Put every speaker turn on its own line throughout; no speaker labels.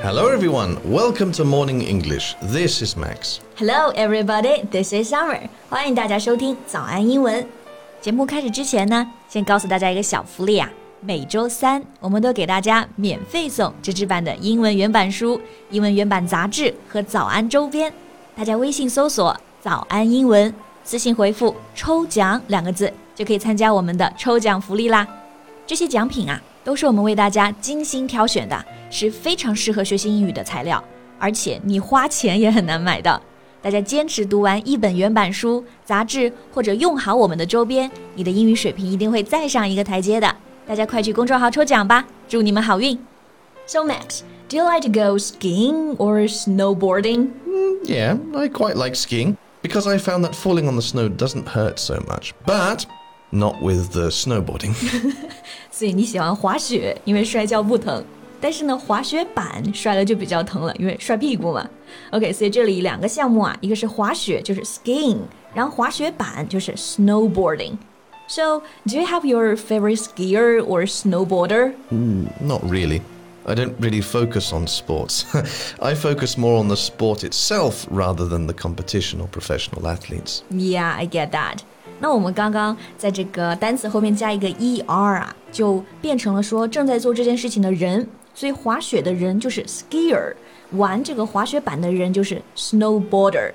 Hello, everyone. Welcome to Morning English. This is Max.
Hello, everybody. This is Summer. 欢迎大家收听早安英文。节目开始之前呢，先告诉大家一个小福利啊。每周三，我们都给大家免费送纸质版的英文原版书、英文原版杂志和早安周边。大家微信搜索“早安英文”，私信回复“抽奖”两个字，就可以参加我们的抽奖福利啦。这些奖品啊，都是我们为大家精心挑选的。是非常适合学习英语的材料，而且你花钱也很难买到。大家坚持读完一本原版书、杂志，或者用好我们的周边，你的英语水平一定会再上一个台阶的。大家快去公众号抽奖吧，祝你们好运！So Max, do you like to go skiing or snowboarding?
Mm, yeah, I quite like skiing because I found that falling on the snow doesn't hurt so much, but not with the snowboarding.
所以你喜欢滑雪，因为摔跤不疼。但是呢，滑雪板摔了就比较疼了，因为摔屁股嘛。OK，所以这里两个项目啊，一个是滑雪，就是 skiing，然后滑雪板就是 snowboarding。So, do you have your favorite skier or snowboarder?
Mm, not really. I don't really focus on sports. I focus more on the sport itself rather than the competition or professional athletes.
Yeah, I get that. 那我们刚刚在这个单词后面加一个 er 啊，就变成了说正在做这件事情的人。所以滑雪的人就是 skier，玩这个滑雪板的人就是 snowboarder。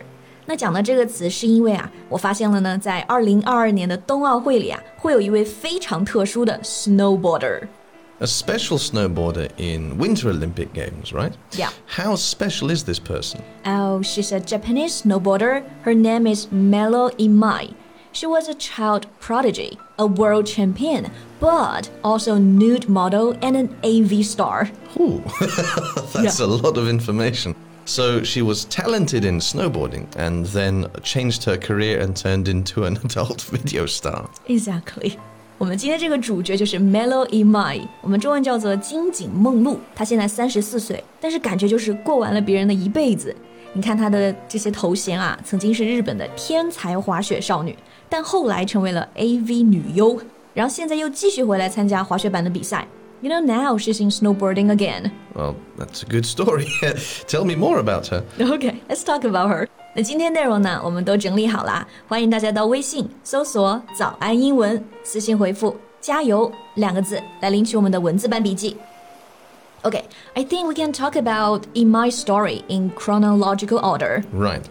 那讲到这个词，是因为啊，我发现了呢，在二零二二年的冬奥会里啊，会有一位非常特殊的
snowboarder。A special snowboarder in Winter Olympic Games, right?
Yeah.
How special is this person?
Oh, she's a Japanese snowboarder. Her name is Melo Imai. She was a child prodigy, a world champion, but also nude model and an AV star.
Ooh, that's yeah. a lot of information. So she was talented in snowboarding and then changed her career and turned into an adult video star.
Exactly. 我们今天这个主角就是 Melo Imai，我们中文叫做今井梦露。她现在三十四岁，但是感觉就是过完了别人的一辈子。你看她的这些头衔啊，曾经是日本的天才滑雪少女，但后来成为了 AV 女优，然后现在又继续回来参加滑雪板的比赛。You know, now she's in snowboarding again.
Well, that's a good story. Tell me more about her.
Okay, let's talk about her. 那今天内容呢，我们都整理好了，欢迎大家到微信搜索“早安英文”，私信回复“加油”两个字来领取我们的文字版笔记。Okay, I think we can talk about in my story in chronological order.
Right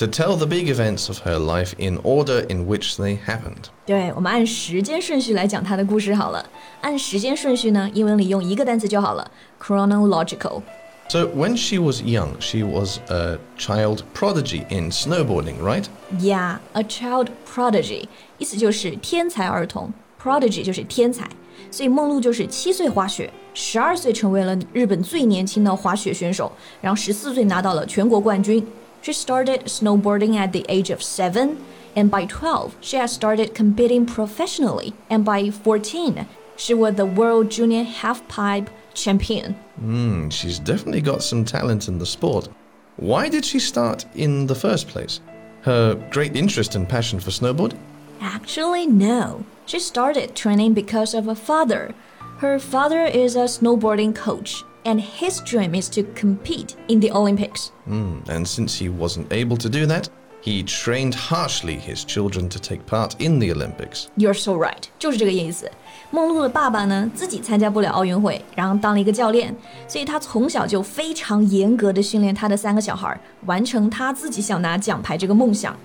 to tell the big events of her life in order in which they happened.
对，我们按时间顺序来讲她的故事好了。按时间顺序呢，英文里用一个单词就好了，
chronological。So when she was young, she was a child prodigy in snowboarding, right?
Yeah, a child prodigy，意思就是天才儿童，prodigy 就是天才。所以梦露就是七岁滑雪，十二岁成为了日本最年轻的滑雪选手，然后十四岁拿到了全国冠军。 She started snowboarding at the age of seven, and by 12, she had started competing professionally, and by 14, she was the world junior halfpipe champion.
Mm, she's definitely got some talent in the sport. Why did she start in the first place? Her great interest and passion for snowboarding?
Actually, no. She started training because of her father. Her father is a snowboarding coach and his dream is to compete in the Olympics.
Mm, and since he wasn't able to do that, he trained harshly his children to take part in the Olympics.
You're so right，就是这个意思。梦露的爸爸呢，自己参加不了奥运会，然后当了一个教练，所以他从小就非常严格的训练他的三个小孩，完成他自己想拿奖牌这个梦想。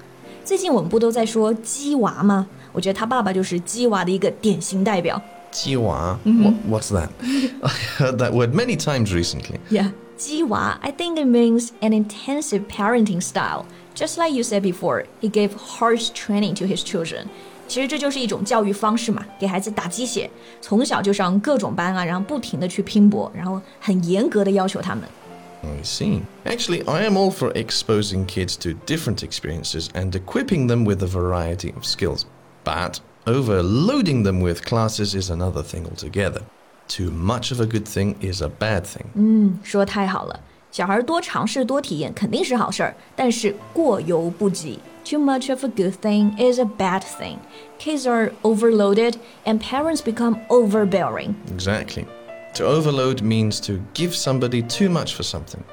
最近我们不都在说鸡娃吗？我觉得他爸爸就是鸡娃的一个典型代表。
Jiwa. Mm-hmm. What, what's that? I heard that word many times recently.
Yeah. Jiwa, I think it means an intensive parenting style. Just like you said before, he gave harsh training to his children. 其实这就是一种教育方式嘛，给孩子打鸡血，从小就上各种班啊，然后不停的去拼搏，然后很严格的要求他们。
I see. Actually, I am all for exposing kids to different experiences and equipping them with a variety of skills. But Overloading them with classes is another thing altogether. Too much of a good thing is a bad thing.
嗯，说太好了，小孩多尝试多体验肯定是好事儿，但是过犹不及。Too much of a good thing is a bad thing. Kids are overloaded and parents become overbearing.
Exactly. To overload means to give somebody too much for something.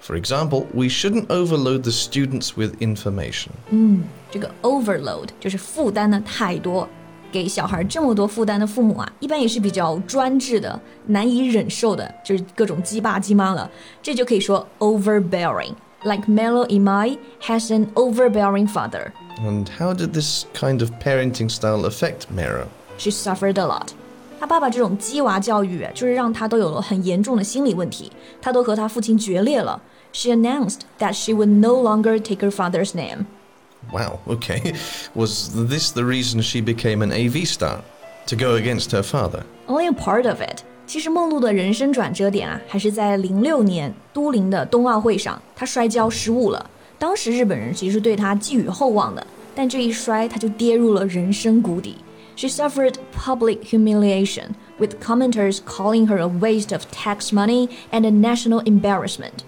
For example, we shouldn't overload the students with information.
这个 overload 就是负担的太多。给小孩这么多负担的父母啊，一般也是比较专制的、难以忍受的，就是各种鸡爸鸡妈了。这就可以说 overbearing。Like Melo Imai has an overbearing father.
And how did this kind of parenting style affect Mero?
She suffered a lot. 他爸爸这种鸡娃教育，就是让他都有了很严重的心理问题，他都和他父亲决裂了。She announced that she would no longer take her father's name.
Wow, okay. Was this the reason she became an AV star? To go against her father?
Only a part of it. 其实梦露的人生转折点啊，还是在零六年都灵的冬奥会上，她摔跤失误了。当时日本人其实对她寄予厚望的，但这一摔，她就跌入了人生谷底。She suffered public humiliation, with commenters calling her a waste of tax money and a national embarrassment.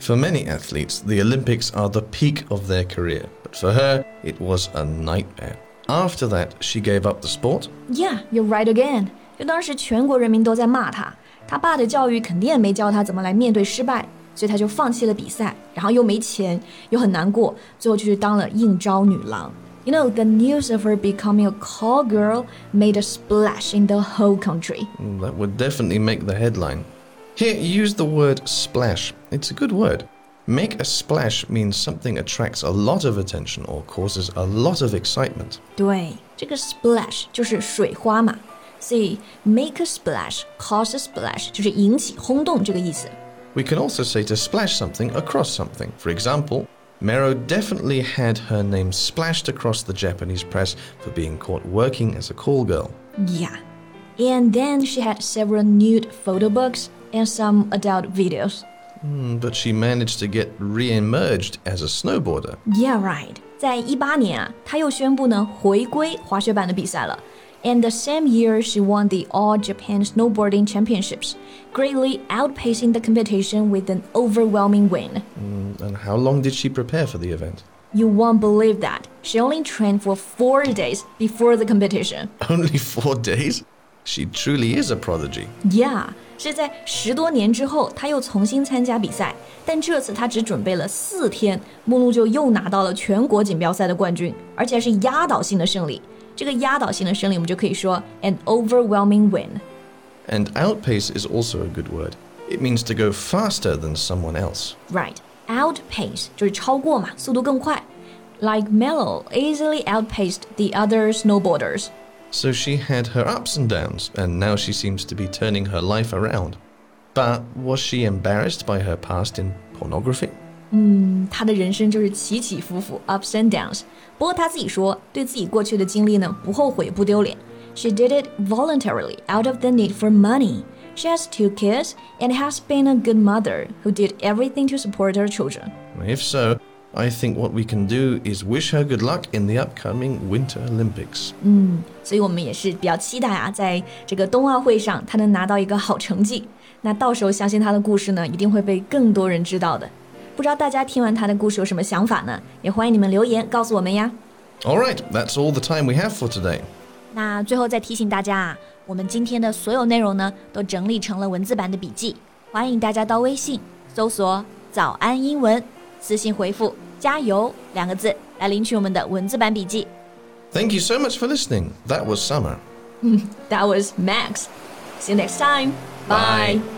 For many athletes, the Olympics are the peak of their career, but for her, it was a nightmare. After that, she gave up the sport.
Yeah, you're right again. 就当时全国人民都在骂她，她爸的教育肯定也没教她怎么来面对失败，所以她就放弃了比赛，然后又没钱，又很难过，最后就去当了应招女郎。 You know, the news of her becoming a call girl made a splash in the whole country.
Mm, That would definitely make the headline. Here, use the word splash. It's a good word. Make a splash means something attracts a lot of attention or causes a lot of excitement.
对，这个 splash 就是水花嘛，所以 make a splash, cause a splash 就是引起轰动这个意思。
We can also say to splash something across something. For example, Mero definitely had her name splashed across the Japanese press for being caught working as a call girl.
Yeah. And then she had several nude photo books and some adult videos.
Mm, But she managed to get re-emerged as a snowboarder.
Yeah, right. 在一八年啊，她又宣布呢回归滑雪板的比赛了。 And the same year, she won the All Japan Snowboarding Championships, greatly outpacing the competition with an overwhelming win.
Mm, And how long did she prepare for the event?
You won't believe that. She only trained for four days before the competition.
Only four days? She truly is a prodigy.
Yeah，是在十多年之后，她又重新参加比赛，但这次她只准备了四天，目录就又拿到了全国锦标赛的冠军，而且还是压倒性的胜利。 这个压倒性的胜利，我们就可以说 an overwhelming win。
And outpace is also a good word. It means to go faster than someone else.
Right. Outpace 就是超过嘛，速度更快。Like Melo easily outpaced the other snowboarders.
So she had her ups and downs, and now she seems to be turning her life around. But was she embarrassed by her past in pornography?
她的人生就是起起伏伏，ups and downs。不过她自己说，对自己过去的经历呢，不后悔不丢脸。She did it voluntarily out of the need for money. She has two kids and has been a good mother who did everything to support her children.
If so, I think what we can do is wish her good luck in the upcoming Winter Olympics.
所以我们也是比较期待啊，在这个冬奥会上，她能拿到一个好成绩。那到时候相信她的故事呢，一定会被更多人知道的。 不知道大家听完她的故事有什么想法呢？也欢迎你们留言告诉我们呀。
Alright, that's all the time we have for today.
那最后再提醒大家啊，我们今天的所有内容呢，都整理成了文字版的笔记，欢迎大家到微信搜索“早安英文”，私信回复“加油”两个字来领取我们的文字版笔记。
Thank you so much for listening. That was Summer.
That was Max. See you next time.
Bye.
Bye.